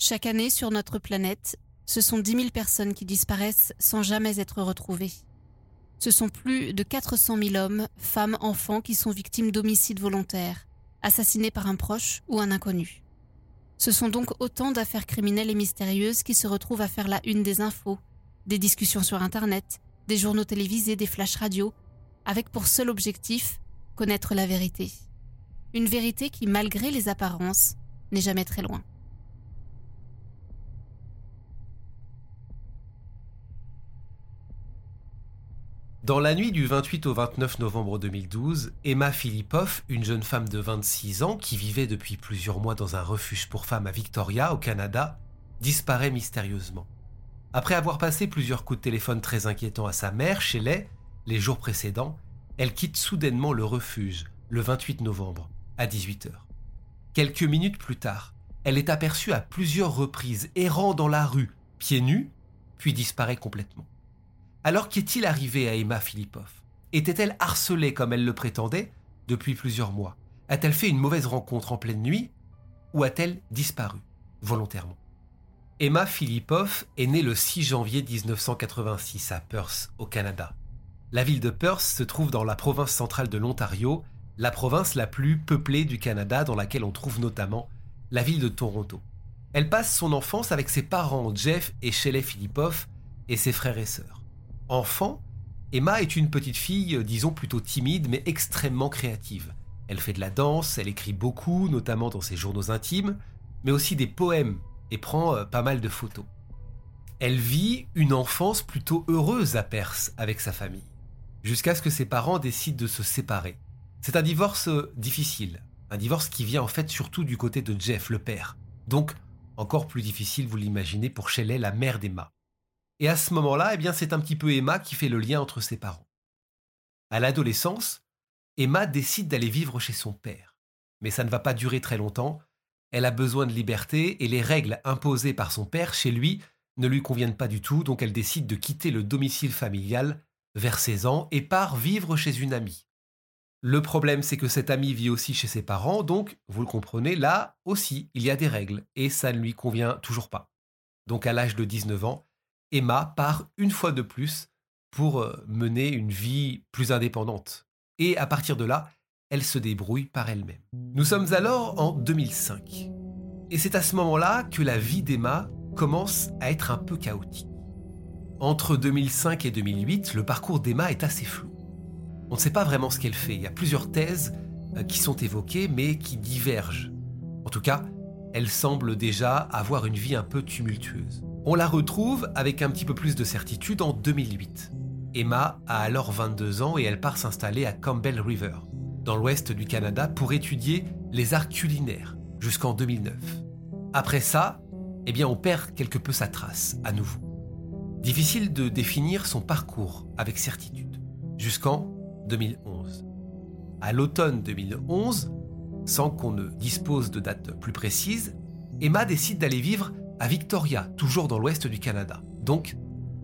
Chaque année sur notre planète, ce sont 10 000 personnes qui disparaissent sans jamais être retrouvées. Ce sont plus de 400 000 hommes, femmes, enfants qui sont victimes d'homicides volontaires, assassinés par un proche ou un inconnu. Ce sont donc autant d'affaires criminelles et mystérieuses qui se retrouvent à faire la une des infos, des discussions sur Internet, des journaux télévisés, des flashs radio, avec pour seul objectif connaître la vérité. Une vérité qui, malgré les apparences, n'est jamais très loin. Dans la nuit du 28 au 29 novembre 2012, Emma Filipov, une jeune femme de 26 ans qui vivait depuis plusieurs mois dans un refuge pour femmes à Victoria, au Canada, disparaît mystérieusement. Après avoir passé plusieurs coups de téléphone très inquiétants à sa mère, Shelley, les jours précédents, elle quitte soudainement le refuge, le 28 novembre, à 18h. Quelques minutes plus tard, elle est aperçue à plusieurs reprises errant dans la rue, pieds nus, puis disparaît complètement. Alors qu'est-il arrivé à Emma Filipov? Était-elle harcelée comme elle le prétendait depuis plusieurs mois? A-t-elle fait une mauvaise rencontre en pleine nuit? Ou a-t-elle disparu volontairement? Emma Filipov est née le 6 janvier 1986 à Perth, au Canada. La ville de Perth se trouve dans la province centrale de l'Ontario, la province la plus peuplée du Canada dans laquelle on trouve notamment la ville de Toronto. Elle passe son enfance avec ses parents Jeff et Shelley Filipov et ses frères et sœurs. Enfant, Emma est une petite fille, euh, disons plutôt timide, mais extrêmement créative. Elle fait de la danse, elle écrit beaucoup, notamment dans ses journaux intimes, mais aussi des poèmes, et prend euh, pas mal de photos. Elle vit une enfance plutôt heureuse à Perse avec sa famille, jusqu'à ce que ses parents décident de se séparer. C'est un divorce euh, difficile, un divorce qui vient en fait surtout du côté de Jeff, le père. Donc, encore plus difficile, vous l'imaginez, pour Shelley, la mère d'Emma. Et à ce moment-là, eh bien, c'est un petit peu Emma qui fait le lien entre ses parents. À l'adolescence, Emma décide d'aller vivre chez son père. Mais ça ne va pas durer très longtemps. Elle a besoin de liberté et les règles imposées par son père chez lui ne lui conviennent pas du tout, donc elle décide de quitter le domicile familial vers 16 ans et part vivre chez une amie. Le problème, c'est que cette amie vit aussi chez ses parents, donc, vous le comprenez, là aussi, il y a des règles, et ça ne lui convient toujours pas. Donc à l'âge de 19 ans, Emma part une fois de plus pour euh, mener une vie plus indépendante. Et à partir de là, elle se débrouille par elle-même. Nous sommes alors en 2005. Et c'est à ce moment-là que la vie d'Emma commence à être un peu chaotique. Entre 2005 et 2008, le parcours d'Emma est assez flou. On ne sait pas vraiment ce qu'elle fait. Il y a plusieurs thèses euh, qui sont évoquées, mais qui divergent. En tout cas, elle semble déjà avoir une vie un peu tumultueuse. On la retrouve avec un petit peu plus de certitude en 2008. Emma a alors 22 ans et elle part s'installer à Campbell River, dans l'ouest du Canada, pour étudier les arts culinaires jusqu'en 2009. Après ça, eh bien on perd quelque peu sa trace à nouveau. Difficile de définir son parcours avec certitude, jusqu'en 2011. À l'automne 2011, sans qu'on ne dispose de dates plus précises, Emma décide d'aller vivre à Victoria, toujours dans l'ouest du Canada, donc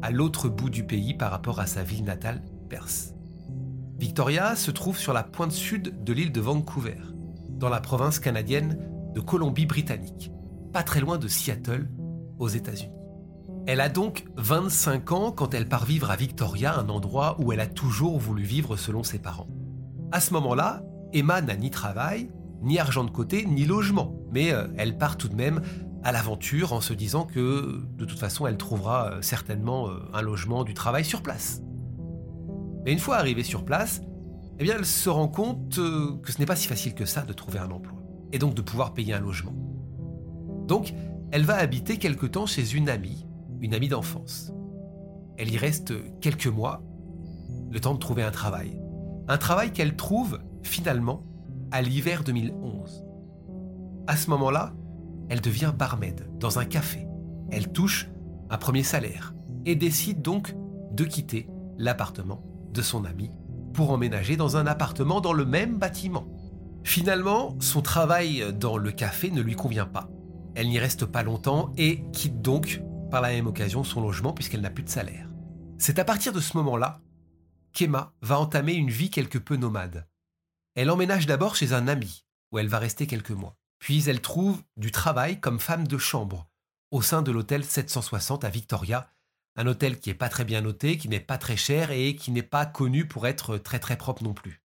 à l'autre bout du pays par rapport à sa ville natale, Perth. Victoria se trouve sur la pointe sud de l'île de Vancouver, dans la province canadienne de Colombie-Britannique, pas très loin de Seattle, aux États-Unis. Elle a donc 25 ans quand elle part vivre à Victoria, un endroit où elle a toujours voulu vivre selon ses parents. À ce moment-là, Emma n'a ni travail, ni argent de côté, ni logement, mais euh, elle part tout de même à l'aventure en se disant que de toute façon elle trouvera euh, certainement euh, un logement, du travail sur place. Mais une fois arrivée sur place, eh bien elle se rend compte euh, que ce n'est pas si facile que ça de trouver un emploi et donc de pouvoir payer un logement. Donc elle va habiter quelque temps chez une amie, une amie d'enfance. Elle y reste quelques mois, le temps de trouver un travail. Un travail qu'elle trouve finalement à l'hiver 2011. À ce moment-là, elle devient barmaid dans un café. Elle touche un premier salaire et décide donc de quitter l'appartement de son ami pour emménager dans un appartement dans le même bâtiment. Finalement, son travail dans le café ne lui convient pas. Elle n'y reste pas longtemps et quitte donc par la même occasion son logement puisqu'elle n'a plus de salaire. C'est à partir de ce moment-là qu'Emma va entamer une vie quelque peu nomade. Elle emménage d'abord chez un ami où elle va rester quelques mois. Puis elle trouve du travail comme femme de chambre au sein de l'hôtel 760 à Victoria, un hôtel qui n'est pas très bien noté, qui n'est pas très cher et qui n'est pas connu pour être très très propre non plus.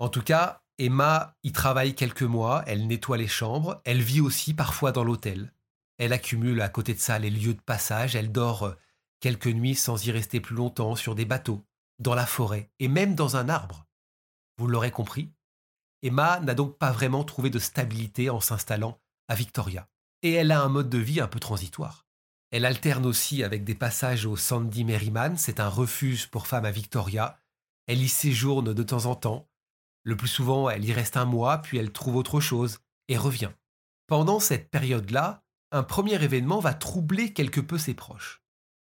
En tout cas, Emma y travaille quelques mois, elle nettoie les chambres, elle vit aussi parfois dans l'hôtel. Elle accumule à côté de ça les lieux de passage, elle dort euh, quelques nuits sans y rester plus longtemps sur des bateaux, dans la forêt et même dans un arbre. Vous l'aurez compris, Emma n'a donc pas vraiment trouvé de stabilité en s'installant à Victoria. Et elle a un mode de vie un peu transitoire. Elle alterne aussi avec des passages au Sandy Merriman, c'est un refuge pour femmes à Victoria. Elle y séjourne de temps en temps. Le plus souvent, elle y reste un mois, puis elle trouve autre chose et revient. Pendant cette période-là, un premier événement va troubler quelque peu ses proches.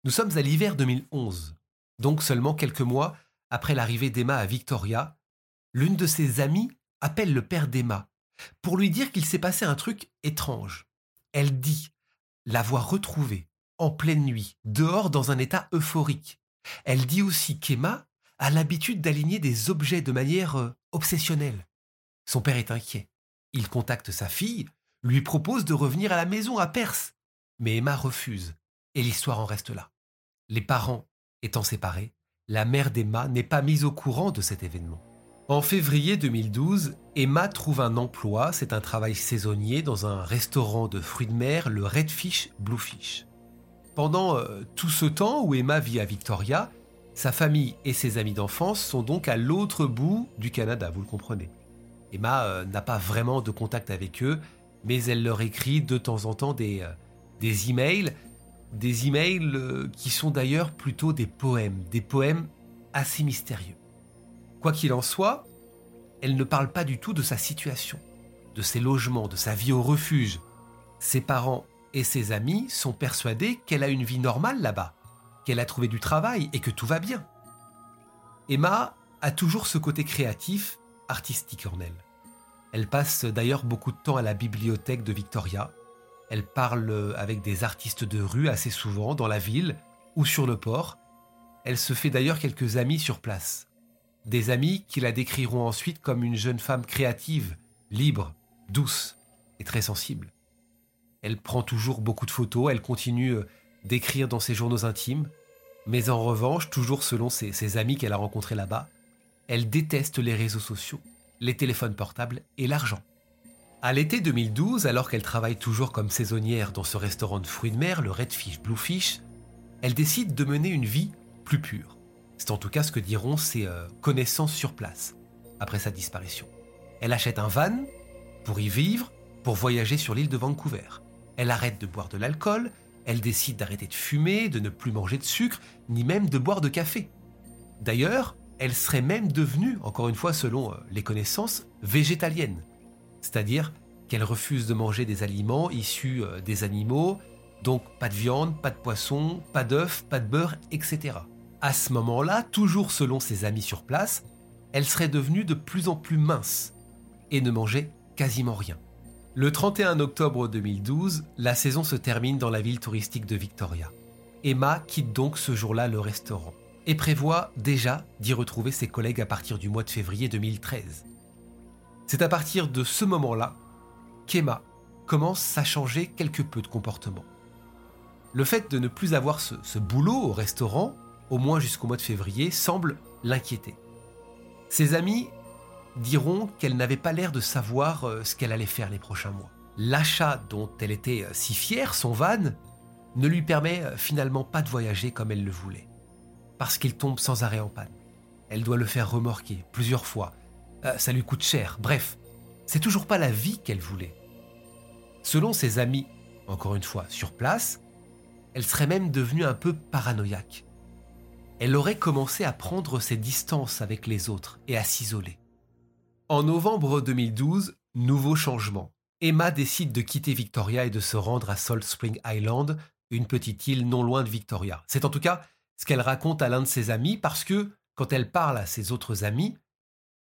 Nous sommes à l'hiver 2011, donc seulement quelques mois après l'arrivée d'Emma à Victoria. L'une de ses amies appelle le père d'Emma pour lui dire qu'il s'est passé un truc étrange. Elle dit l'avoir retrouvée en pleine nuit, dehors dans un état euphorique. Elle dit aussi qu'Emma a l'habitude d'aligner des objets de manière euh, obsessionnelle. Son père est inquiet. Il contacte sa fille, lui propose de revenir à la maison à Perse. Mais Emma refuse, et l'histoire en reste là. Les parents étant séparés, la mère d'Emma n'est pas mise au courant de cet événement. En février 2012, Emma trouve un emploi, c'est un travail saisonnier dans un restaurant de fruits de mer, le Redfish Bluefish. Pendant euh, tout ce temps où Emma vit à Victoria, sa famille et ses amis d'enfance sont donc à l'autre bout du Canada, vous le comprenez. Emma euh, n'a pas vraiment de contact avec eux, mais elle leur écrit de temps en temps des, euh, des emails, des emails qui sont d'ailleurs plutôt des poèmes, des poèmes assez mystérieux. Quoi qu'il en soit, elle ne parle pas du tout de sa situation, de ses logements, de sa vie au refuge. Ses parents et ses amis sont persuadés qu'elle a une vie normale là-bas, qu'elle a trouvé du travail et que tout va bien. Emma a toujours ce côté créatif, artistique en elle. Elle passe d'ailleurs beaucoup de temps à la bibliothèque de Victoria. Elle parle avec des artistes de rue assez souvent dans la ville ou sur le port. Elle se fait d'ailleurs quelques amis sur place. Des amis qui la décriront ensuite comme une jeune femme créative, libre, douce et très sensible. Elle prend toujours beaucoup de photos, elle continue euh, d'écrire dans ses journaux intimes, mais en revanche, toujours selon ses, amis qu'elle a rencontrés là-bas, elle déteste les réseaux sociaux, les téléphones portables et l'argent. À l'été 2012, alors qu'elle travaille toujours comme saisonnière dans ce restaurant de fruits de mer, le Redfish Bluefish, elle décide de mener une vie plus pure. C'est en tout cas ce que diront ses euh, connaissances sur place, après sa disparition. Elle achète un van pour y vivre, pour voyager sur l'île de Vancouver. Elle arrête de boire de l'alcool, elle décide d'arrêter de fumer, de ne plus manger de sucre, ni même de boire de café. D'ailleurs, elle serait même devenue, encore une fois selon euh, les connaissances, végétalienne. C'est-à-dire qu'elle refuse de manger des aliments issus euh, des animaux, donc pas de viande, pas de poisson, pas d'œufs, pas de beurre, etc. À ce moment-là, toujours selon ses amis sur place, elle serait devenue de plus en plus mince et ne mangeait quasiment rien. Le 31 octobre 2012, la saison se termine dans la ville touristique de Victoria. Emma quitte donc ce jour-là le restaurant et prévoit déjà d'y retrouver ses collègues à partir du mois de février 2013. C'est à partir de ce moment-là qu'Emma commence à changer quelque peu de comportement. Le fait de ne plus avoir ce, ce boulot au restaurant au moins jusqu'au mois de février, semble l'inquiéter. Ses amis diront qu'elle n'avait pas l'air de savoir euh, ce qu'elle allait faire les prochains mois. L'achat dont elle était euh, si fière, son van, ne lui permet euh, finalement pas de voyager comme elle le voulait, parce qu'il tombe sans arrêt en panne. Elle doit le faire remorquer plusieurs fois. ça lui coûte cher. Bref, c'est toujours pas la vie qu'elle voulait. Selon ses amis, encore une fois sur place, elle serait même devenue un peu paranoïaque elle aurait commencé à prendre ses distances avec les autres et à s'isoler. En novembre 2012, nouveau changement. Emma décide de quitter Victoria et de se rendre à Salt Spring Island, une petite île non loin de Victoria. C'est en tout cas ce qu'elle raconte à l'un de ses amis parce que, quand elle parle à ses autres amis,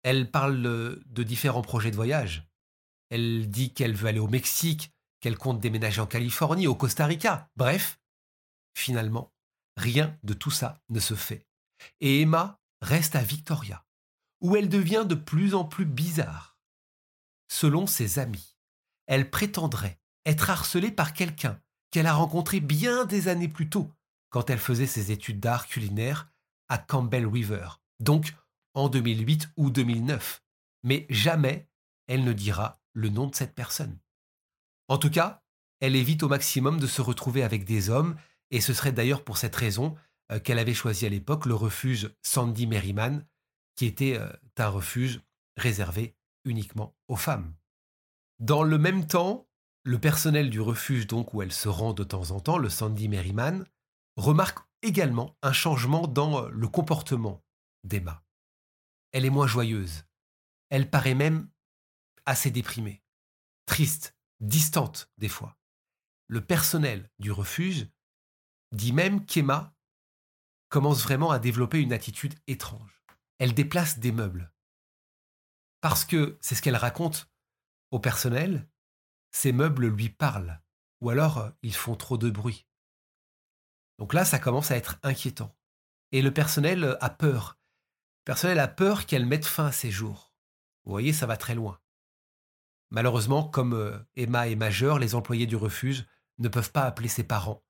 elle parle de différents projets de voyage. Elle dit qu'elle veut aller au Mexique, qu'elle compte déménager en Californie, au Costa Rica. Bref, finalement, Rien de tout ça ne se fait. Et Emma reste à Victoria, où elle devient de plus en plus bizarre. Selon ses amis, elle prétendrait être harcelée par quelqu'un qu'elle a rencontré bien des années plus tôt, quand elle faisait ses études d'art culinaire à Campbell River, donc en 2008 ou 2009. Mais jamais elle ne dira le nom de cette personne. En tout cas, elle évite au maximum de se retrouver avec des hommes, et ce serait d'ailleurs pour cette raison euh, qu'elle avait choisi à l'époque le refuge Sandy Merriman, qui était euh, un refuge réservé uniquement aux femmes. Dans le même temps, le personnel du refuge donc où elle se rend de temps en temps, le Sandy Merriman, remarque également un changement dans euh, le comportement d'Emma. Elle est moins joyeuse. Elle paraît même assez déprimée, triste, distante des fois. Le personnel du refuge dit même qu'Emma commence vraiment à développer une attitude étrange. Elle déplace des meubles. Parce que, c'est ce qu'elle raconte au personnel, ces meubles lui parlent, ou alors euh, ils font trop de bruit. Donc là, ça commence à être inquiétant. Et le personnel euh, a peur. Le personnel a peur qu'elle mette fin à ses jours. Vous voyez, ça va très loin. Malheureusement, comme euh, Emma est majeure, les employés du refuge ne peuvent pas appeler ses parents.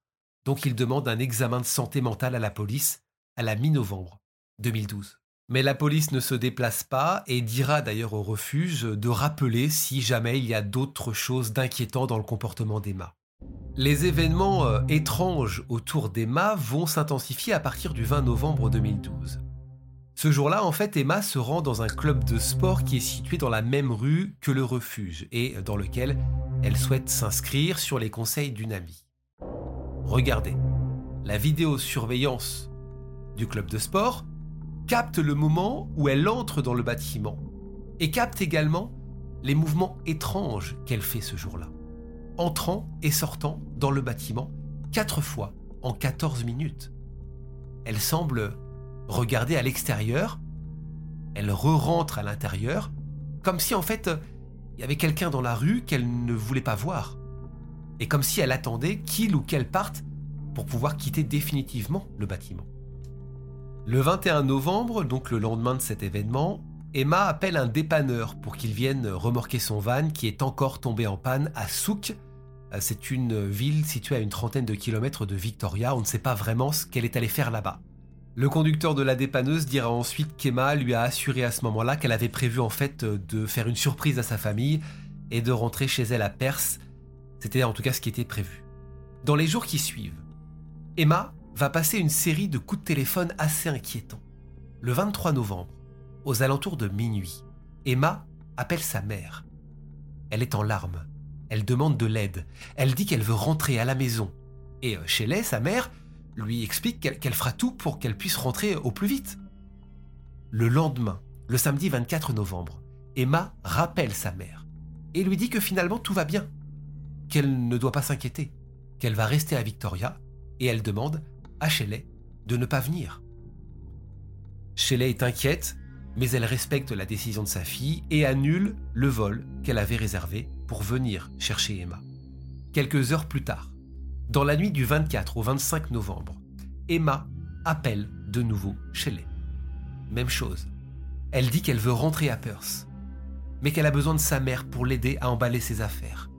Donc ils demandent un examen de santé mentale à la police à la mi-novembre 2012. Mais la police ne se déplace pas et dira d'ailleurs au refuge de rappeler si jamais il y a d'autres choses d'inquiétant dans le comportement d'Emma. Les événements euh, étranges autour d'Emma vont s'intensifier à partir du 20 novembre 2012. Ce jour-là, en fait, Emma se rend dans un club de sport qui est situé dans la même rue que le refuge et dans lequel elle souhaite s'inscrire sur les conseils d'une amie. Regardez, la vidéosurveillance du club de sport capte le moment où elle entre dans le bâtiment et capte également les mouvements étranges qu'elle fait ce jour-là, entrant et sortant dans le bâtiment quatre fois en 14 minutes. Elle semble regarder à l'extérieur, elle re-rentre à l'intérieur, comme si en fait il y avait quelqu'un dans la rue qu'elle ne voulait pas voir, et comme si elle attendait qu'il ou qu'elle parte pour pouvoir quitter définitivement le bâtiment. Le 21 novembre, donc le lendemain de cet événement, Emma appelle un dépanneur pour qu'il vienne remorquer son van qui est encore tombé en panne à Souk. Euh, c'est une ville située à une trentaine de kilomètres de Victoria. On ne sait pas vraiment ce qu'elle est allée faire là-bas. Le conducteur de la dépanneuse dira ensuite qu'Emma lui a assuré à ce moment-là qu'elle avait prévu en fait de faire une surprise à sa famille et de rentrer chez elle à Perse. C'était en tout cas ce qui était prévu. Dans les jours qui suivent, Emma va passer une série de coups de téléphone assez inquiétants. Le 23 novembre, aux alentours de minuit, Emma appelle sa mère. Elle est en larmes. Elle demande de l'aide. Elle dit qu'elle veut rentrer à la maison. Et euh, Shelley, sa mère, lui explique qu'elle fera tout pour qu'elle puisse rentrer au plus vite. Le lendemain, le samedi 24 novembre, Emma rappelle sa mère et lui dit que finalement tout va bien, qu'elle ne doit pas s'inquiéter, qu'elle va rester à Victoria et elle demande à Shelley de ne pas venir. Shelley est inquiète, mais elle respecte la décision de sa fille et annule le vol qu'elle avait réservé pour venir chercher Emma. Quelques heures plus tard, dans la nuit du 24 au 25 novembre, Emma appelle de nouveau Shelley. Même chose. Elle dit qu'elle veut rentrer à Perth, mais qu'elle a besoin de sa mère pour l'aider à emballer ses affaires.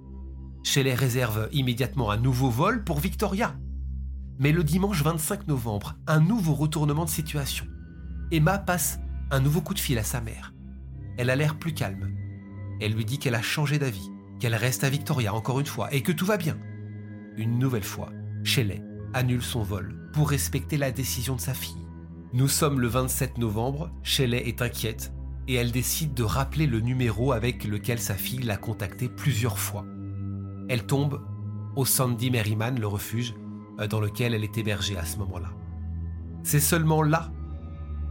Shelley réserve immédiatement un nouveau vol pour Victoria, mais le dimanche 25 novembre, un nouveau retournement de situation. Emma passe un nouveau coup de fil à sa mère. Elle a l'air plus calme. Elle lui dit qu'elle a changé d'avis, qu'elle reste à Victoria encore une fois et que tout va bien. Une nouvelle fois, Shelley annule son vol pour respecter la décision de sa fille. Nous sommes le 27 novembre, Shelley est inquiète et elle décide de rappeler le numéro avec lequel sa fille l'a contacté plusieurs fois. Elle tombe au Sandy Merriman, le refuge, euh, dans lequel elle est hébergée à ce moment-là. C'est seulement là,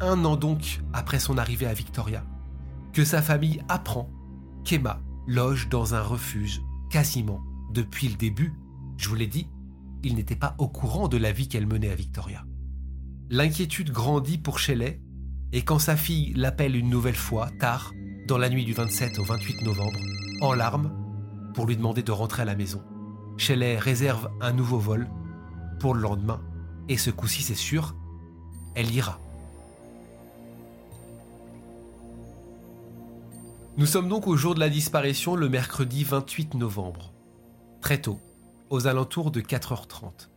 un an donc après son arrivée à Victoria, que sa famille apprend qu'Emma loge dans un refuge quasiment depuis le début. Je vous l'ai dit, il n'était pas au courant de la vie qu'elle menait à Victoria. L'inquiétude grandit pour Shelley, et quand sa fille l'appelle une nouvelle fois, tard, dans la nuit du 27 au 28 novembre, en larmes, pour lui demander de rentrer à la maison, Shelley réserve un nouveau vol pour le lendemain. Et ce coup-ci, c'est sûr, elle ira. Nous sommes donc au jour de la disparition, le mercredi 28 novembre. Très tôt, aux alentours de 4h30.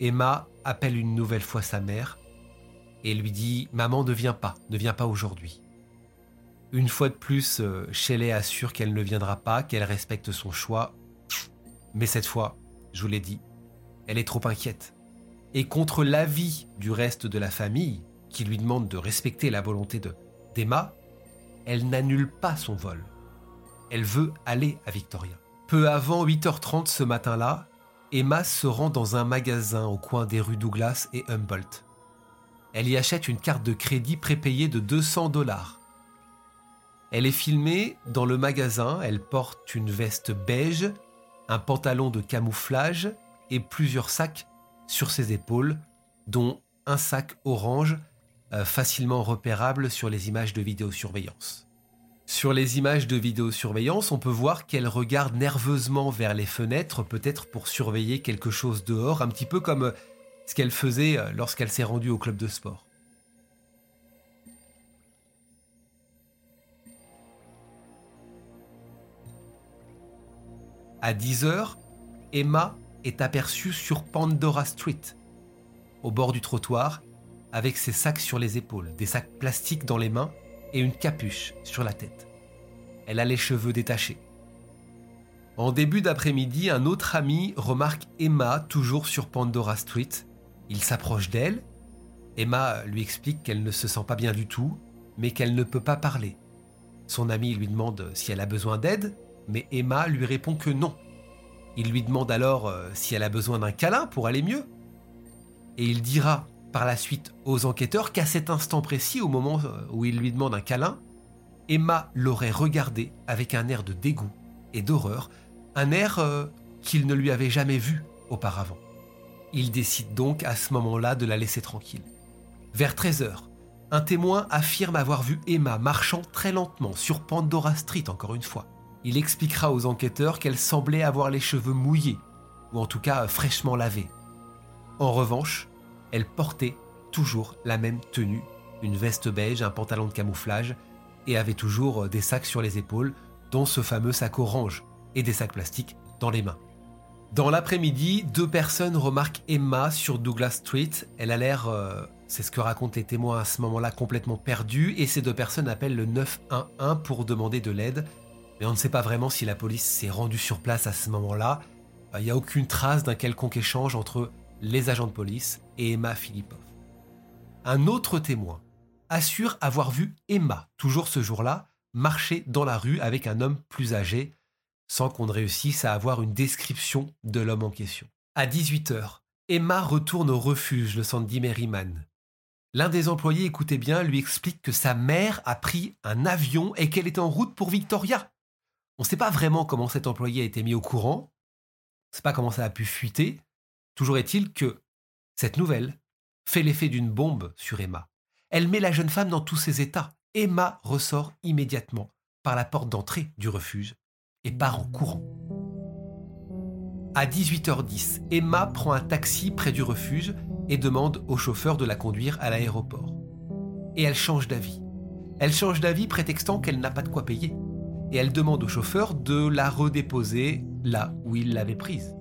Emma appelle une nouvelle fois sa mère et lui dit Maman ne vient pas, ne vient pas aujourd'hui. Une fois de plus, euh, Shelley assure qu'elle ne viendra pas, qu'elle respecte son choix. Mais cette fois, je vous l'ai dit, elle est trop inquiète. Et contre l'avis du reste de la famille, qui lui demande de respecter la volonté de d'Emma, elle n'annule pas son vol. Elle veut aller à Victoria. Peu avant 8h30 ce matin-là, Emma se rend dans un magasin au coin des rues Douglas et Humboldt. Elle y achète une carte de crédit prépayée de 200 dollars. Elle est filmée dans le magasin, elle porte une veste beige, un pantalon de camouflage et plusieurs sacs sur ses épaules, dont un sac orange euh, facilement repérable sur les images de vidéosurveillance. Sur les images de vidéosurveillance, on peut voir qu'elle regarde nerveusement vers les fenêtres, peut-être pour surveiller quelque chose dehors, un petit peu comme euh, ce qu'elle faisait euh, lorsqu'elle s'est rendue au club de sport. À 10 heures, Emma est aperçue sur Pandora Street, au bord du trottoir, avec ses sacs sur les épaules, des sacs plastiques dans les mains et une capuche sur la tête. Elle a les cheveux détachés. En début d'après-midi, un autre ami remarque Emma toujours sur Pandora Street. Il s'approche d'elle. Emma lui explique qu'elle ne se sent pas bien du tout, mais qu'elle ne peut pas parler. Son ami lui demande si elle a besoin d'aide, mais Emma lui répond que non. Il lui demande alors euh, si elle a besoin d'un câlin pour aller mieux. Et il dira par la suite aux enquêteurs qu'à cet instant précis, au moment euh, où il lui demande un câlin, Emma l'aurait regardé avec un air de dégoût et d'horreur, un air euh, qu'il ne lui avait jamais vu auparavant. Il décide donc à ce moment-là de la laisser tranquille. Vers 13 h un témoin affirme avoir vu Emma marchant très lentement sur Pandora Street encore une fois. Il expliquera aux enquêteurs qu'elle semblait avoir les cheveux mouillés, ou en tout cas fraîchement lavés. En revanche, elle portait toujours la même tenue, une veste beige, un pantalon de camouflage, et avait toujours euh, des sacs sur les épaules, dont ce fameux sac orange, et des sacs plastiques dans les mains. Dans l'après-midi, deux personnes remarquent Emma sur Douglas Street. Elle a l'air, euh, c'est ce que racontent les témoins à ce moment-là, complètement perdue, et ces deux personnes appellent le 911 pour demander de l'aide. Mais on ne sait pas vraiment si la police s'est rendue sur place à ce moment-là. Il n'y a aucune trace d'un quelconque échange entre les agents de police et Emma Philippov. Un autre témoin assure avoir vu Emma, toujours ce jour-là, marcher dans la rue avec un homme plus âgé, sans qu'on réussisse à avoir une description de l'homme en question. À 18h, Emma retourne au refuge, le Sandy Merriman. L'un des employés, écoutez bien, lui explique que sa mère a pris un avion et qu'elle est en route pour Victoria. On ne sait pas vraiment comment cet employé a été mis au courant, on ne sait pas comment ça a pu fuiter. Toujours est-il que cette nouvelle fait l'effet d'une bombe sur Emma. Elle met la jeune femme dans tous ses états. Emma ressort immédiatement par la porte d'entrée du refuge et part en courant. À 18h10, Emma prend un taxi près du refuge et demande au chauffeur de la conduire à l'aéroport. Et elle change d'avis. Elle change d'avis prétextant qu'elle n'a pas de quoi payer. Et elle demande au chauffeur de la redéposer là où il l'avait prise.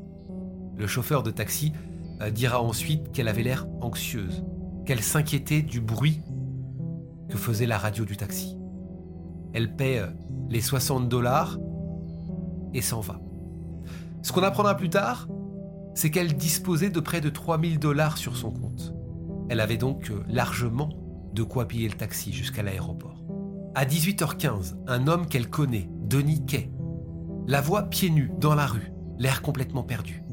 Le chauffeur de taxi euh, dira ensuite qu'elle avait l'air anxieuse, qu'elle s'inquiétait du bruit que faisait la radio du taxi. Elle paie euh, les 60 dollars et s'en va. Ce qu'on apprendra plus tard, c'est qu'elle disposait de près de 3000 dollars sur son compte. Elle avait donc euh, largement de quoi payer le taxi jusqu'à l'aéroport. À 18h15, un homme qu'elle connaît, Denis Kay, la voit pieds nus dans la rue, l'air complètement perdu.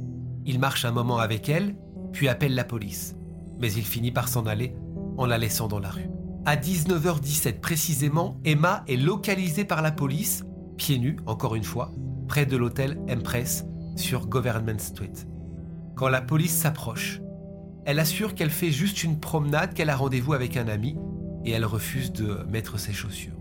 Il marche un moment avec elle, puis appelle la police. Mais il finit par s'en aller en la laissant dans la rue. À 19h17 précisément, Emma est localisée par la police, pieds nus encore une fois, près de l'hôtel Empress sur Government Street. Quand la police s'approche, elle assure qu'elle fait juste une promenade, qu'elle a rendez-vous avec un ami et elle refuse de mettre ses chaussures.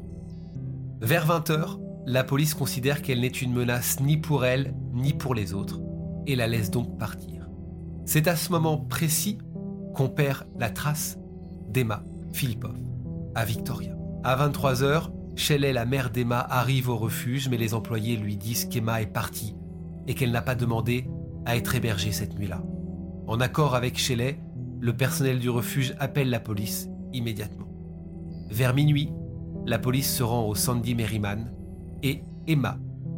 Vers 20h, la police considère qu'elle n'est une menace ni pour elle ni pour les autres et la laisse donc partir. C'est à ce moment précis qu'on perd la trace d'Emma Philippov à Victoria. À 23h, Shelley, la mère d'Emma, arrive au refuge, mais les employés lui disent qu'Emma est partie et qu'elle n'a pas demandé à être hébergés cette nuit-là. En accord avec Shelley, le personnel du refuge appelle la police immédiatement. Vers minuit, la police se rend au Sandy Merriman et Emma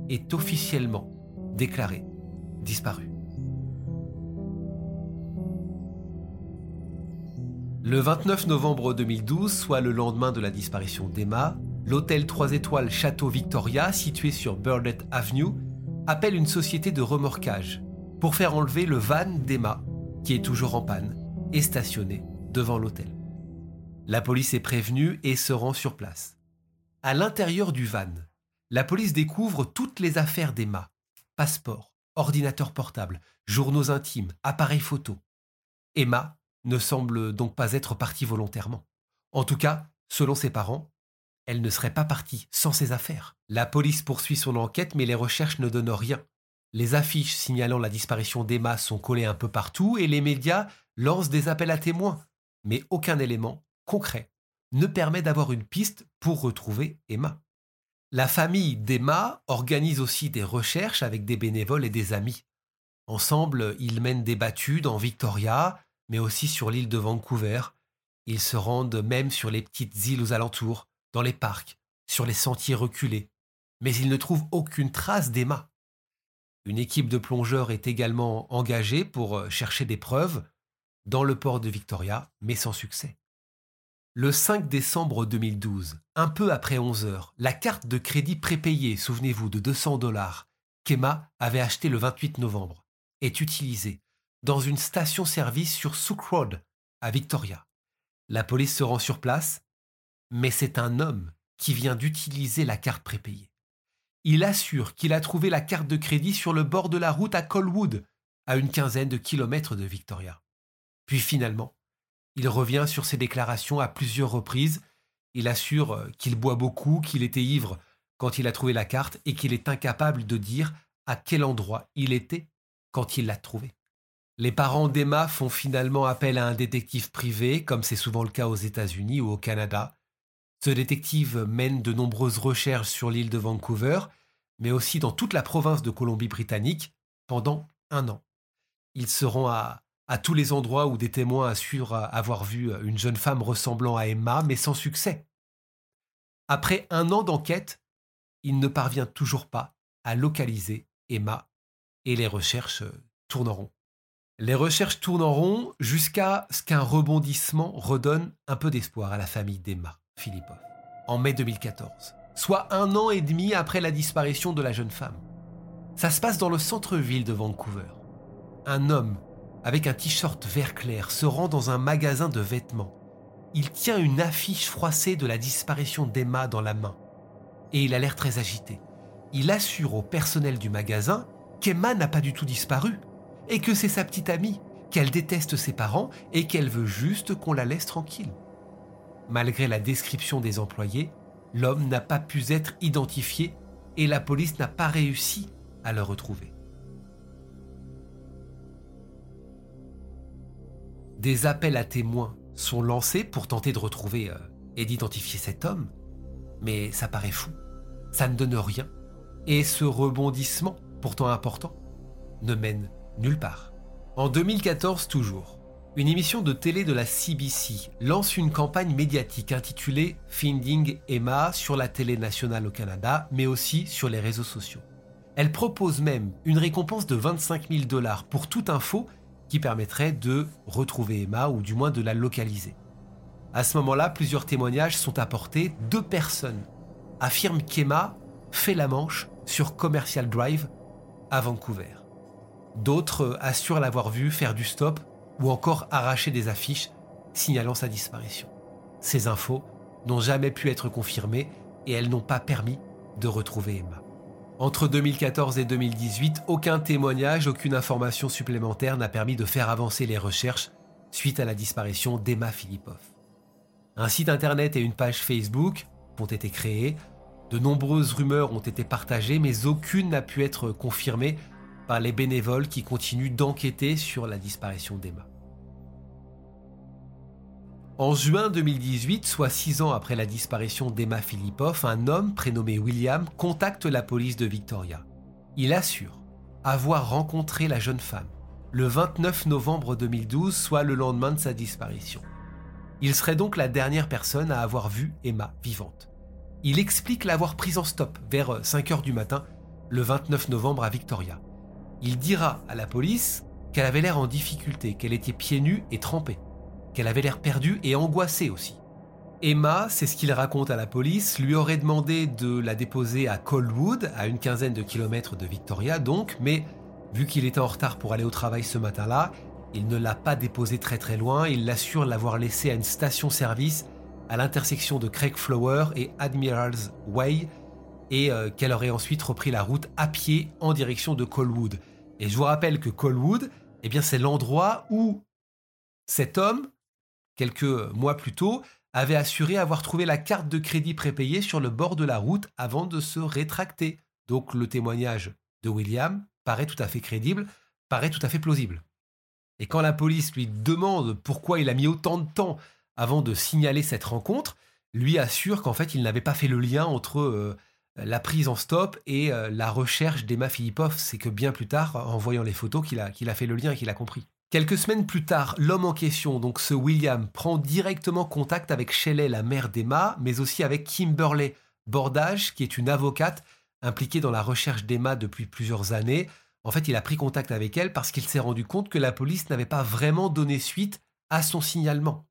est officiellement déclarée disparue. Le 29 novembre 2012, soit le lendemain de la disparition d'Emma, l'hôtel 3 étoiles Château Victoria, situé sur Burnett Avenue, appelle une société de remorquage pour faire enlever le van d'Emma, qui est toujours en panne, et stationné devant l'hôtel. La police est prévenue et se rend sur place. À l'intérieur du van, la police découvre toutes les affaires d'Emma passeport, ordinateur portable, journaux intimes, appareils photo. Emma ne semble donc pas être partie volontairement. En tout cas, selon ses parents, elle ne serait pas partie sans ses affaires. La police poursuit son enquête, mais les recherches ne donnent rien. Les affiches signalant la disparition d'Emma sont collées un peu partout et les médias lancent des appels à témoins, mais aucun élément concret ne permet d'avoir une piste pour retrouver Emma. La famille d'Emma organise aussi des recherches avec des bénévoles et des amis. Ensemble, ils mènent des battues dans Victoria, mais aussi sur l'île de Vancouver. Ils se rendent même sur les petites îles aux alentours, dans les parcs, sur les sentiers reculés. Mais ils ne trouvent aucune trace d'Emma. Une équipe de plongeurs est également engagée pour euh, chercher des preuves dans le port de Victoria, mais sans succès. Le 5 décembre 2012, un peu après 11 heures, la carte de crédit prépayée, souvenez-vous, de 200 dollars, qu'Emma avait achetée le 28 novembre, est utilisée dans une station-service sur Souk Road, à Victoria. La police se rend sur place, mais c'est un homme qui vient d'utiliser la carte prépayée. Il assure qu'il a trouvé la carte de crédit sur le bord de la route à Colwood, à une quinzaine de kilomètres de Victoria. Puis finalement, il revient sur ses déclarations à plusieurs reprises. Il assure euh, qu'il boit beaucoup, qu'il était ivre quand il a trouvé la carte et qu'il est incapable de dire à quel endroit il était quand il l'a trouvée. Les parents d'Emma font finalement appel à un détective privé, comme c'est souvent le cas aux États-Unis ou au Canada. Ce détective mène de nombreuses recherches sur l'île de Vancouver, mais aussi dans toute la province de Colombie-Britannique, pendant un an. Il se rend à à tous les endroits où des témoins assurent avoir vu une jeune femme ressemblant à Emma, mais sans succès. Après un an d'enquête, il ne parvient toujours pas à localiser Emma et les recherches en rond. Les recherches rond jusqu'à ce qu'un rebondissement redonne un peu d'espoir à la famille d'Emma Philippov, en mai 2014, soit un an et demi après la disparition de la jeune femme. Ça se passe dans le centre-ville de Vancouver. Un homme avec un t-shirt vert clair, se rend dans un magasin de vêtements. Il tient une affiche froissée de la disparition d'Emma dans la main. Et il a l'air très agité. Il assure au personnel du magasin qu'Emma n'a pas du tout disparu, et que c'est sa petite amie, qu'elle déteste ses parents et qu'elle veut juste qu'on la laisse tranquille. Malgré la description des employés, l'homme n'a pas pu être identifié et la police n'a pas réussi à le retrouver. Des appels à témoins sont lancés pour tenter de retrouver euh, et d'identifier cet homme, mais ça paraît fou, ça ne donne rien, et ce rebondissement, pourtant important, ne mène nulle part. En 2014 toujours, une émission de télé de la CBC lance une campagne médiatique intitulée Finding Emma sur la télé nationale au Canada, mais aussi sur les réseaux sociaux. Elle propose même une récompense de 25 000 dollars pour toute info qui permettrait de retrouver Emma ou du moins de la localiser. À ce moment-là, plusieurs témoignages sont apportés. Deux personnes affirment qu'Emma fait la manche sur Commercial Drive à Vancouver. D'autres assurent l'avoir vue faire du stop ou encore arracher des affiches signalant sa disparition. Ces infos n'ont jamais pu être confirmées et elles n'ont pas permis de retrouver Emma. Entre 2014 et 2018, aucun témoignage, aucune information supplémentaire n'a permis de faire avancer les recherches suite à la disparition d'Emma Philippov. Un site internet et une page Facebook ont été créés, de nombreuses rumeurs ont été partagées, mais aucune n'a pu être confirmée par les bénévoles qui continuent d'enquêter sur la disparition d'Emma. En juin 2018, soit six ans après la disparition d'Emma Philippov, un homme prénommé William contacte la police de Victoria. Il assure avoir rencontré la jeune femme le 29 novembre 2012, soit le lendemain de sa disparition. Il serait donc la dernière personne à avoir vu Emma vivante. Il explique l'avoir prise en stop vers 5 h du matin, le 29 novembre à Victoria. Il dira à la police qu'elle avait l'air en difficulté, qu'elle était pieds nus et trempée, qu'elle avait l'air perdue et angoissée aussi. Emma, c'est ce qu'il raconte à la police, lui aurait demandé de la déposer à Colwood, à une quinzaine de kilomètres de Victoria donc, mais vu qu'il était en retard pour aller au travail ce matin-là, il ne l'a pas déposée très très loin, il l'assure l'avoir laissée à une station-service à l'intersection de Craig Flower et Admiral's Way, et euh, qu'elle aurait ensuite repris la route à pied en direction de Colwood. Et je vous rappelle que Colwood, eh bien c'est l'endroit où cet homme, quelques mois plus tôt, avait assuré avoir trouvé la carte de crédit prépayée sur le bord de la route avant de se rétracter. Donc le témoignage de William paraît tout à fait crédible, paraît tout à fait plausible. Et quand la police lui demande pourquoi il a mis autant de temps avant de signaler cette rencontre, lui assure qu'en fait il n'avait pas fait le lien entre euh, la prise en stop et euh, la recherche d'Emma Filipov. C'est que bien plus tard, en voyant les photos, qu'il a, qu'il a fait le lien et qu'il a compris. Quelques semaines plus tard, l'homme en question, donc ce William, prend directement contact avec Shelley, la mère d'Emma, mais aussi avec Kimberley Bordage, qui est une avocate impliquée dans la recherche d'Emma depuis plusieurs années. En fait, il a pris contact avec elle parce qu'il s'est rendu compte que la police n'avait pas vraiment donné suite à son signalement.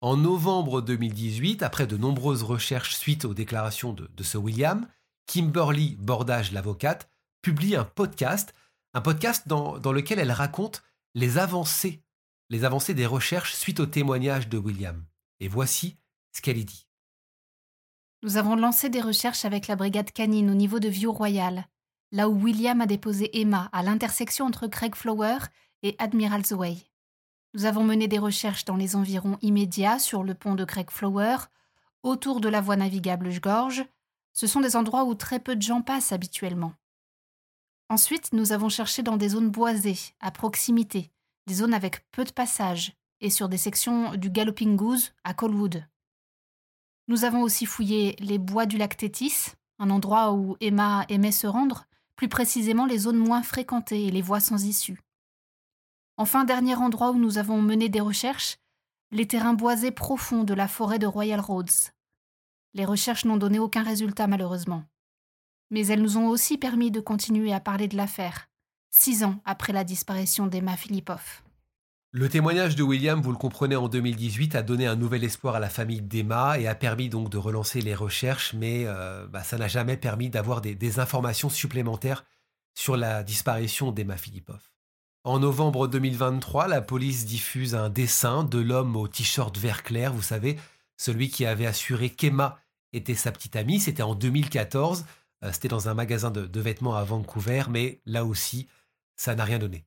En novembre 2018, après de nombreuses recherches suite aux déclarations de, ce William, Kimberly Bordage, l'avocate, publie un podcast, un podcast dans lequel elle raconte les avancées, les avancées des recherches suite au témoignage de William. Et voici ce qu'elle y dit. Nous avons lancé des recherches avec la brigade canine au niveau de View Royal, là où William a déposé Emma à l'intersection entre Craig Flower et Admiral's Way. Nous avons mené des recherches dans les environs immédiats sur le pont de Craig Flower, autour de la voie navigable Gorge. Ce sont des endroits où très peu de gens passent habituellement. Ensuite, nous avons cherché dans des zones boisées, à proximité, des zones avec peu de passages, et sur des sections du Galloping Goose à Colwood. Nous avons aussi fouillé les bois du lac Tétis, un endroit où Emma aimait se rendre, plus précisément les zones moins fréquentées et les voies sans issue. Enfin, dernier endroit où nous avons mené des recherches, les terrains boisés profonds de la forêt de Royal Roads. Les recherches n'ont donné aucun résultat malheureusement mais elles nous ont aussi permis de continuer à parler de l'affaire, six ans après la disparition d'Emma Filipov. Le témoignage de William, vous le comprenez, en 2018 a donné un nouvel espoir à la famille d'Emma et a permis donc de relancer les recherches, mais euh, bah, ça n'a jamais permis d'avoir des, informations supplémentaires sur la disparition d'Emma Filipov. En novembre 2023, la police diffuse un dessin de l'homme au t-shirt vert clair, vous savez, celui qui avait assuré qu'Emma était sa petite amie, c'était en 2014. Euh, c'était dans un magasin de, vêtements à Vancouver, mais là aussi, ça n'a rien donné.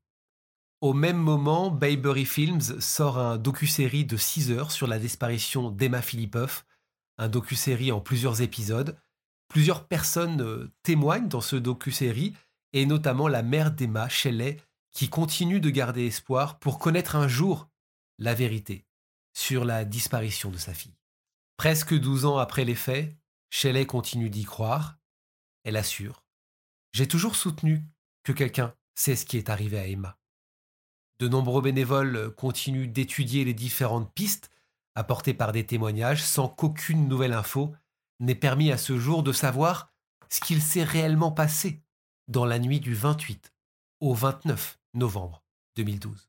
Au même moment, Baybury Films sort un docu-série de 6 heures sur la disparition d'Emma Filipov, un docu-série en plusieurs épisodes. Plusieurs personnes euh, témoignent dans ce docu-série, et notamment la mère d'Emma, Shelley, qui continue de garder espoir pour connaître un jour la vérité sur la disparition de sa fille. Presque 12 ans après les faits, Shelley continue d'y croire, elle assure J'ai toujours soutenu que quelqu'un sait ce qui est arrivé à Emma. De nombreux bénévoles continuent d'étudier les différentes pistes apportées par des témoignages sans qu'aucune nouvelle info n'ait permis à ce jour de savoir ce qu'il s'est réellement passé dans la nuit du 28 au 29 novembre 2012.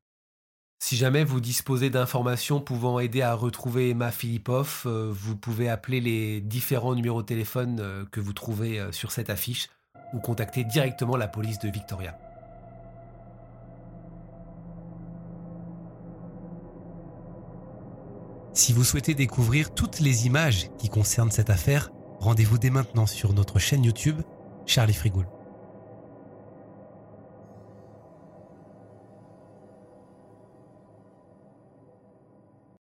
Si jamais vous disposez d'informations pouvant aider à retrouver Emma Filipov, euh, vous pouvez appeler les différents numéros de téléphone euh, que vous trouvez euh, sur cette affiche ou contacter directement la police de Victoria. Si vous souhaitez découvrir toutes les images qui concernent cette affaire, rendez-vous dès maintenant sur notre chaîne YouTube Charlie Frigoul.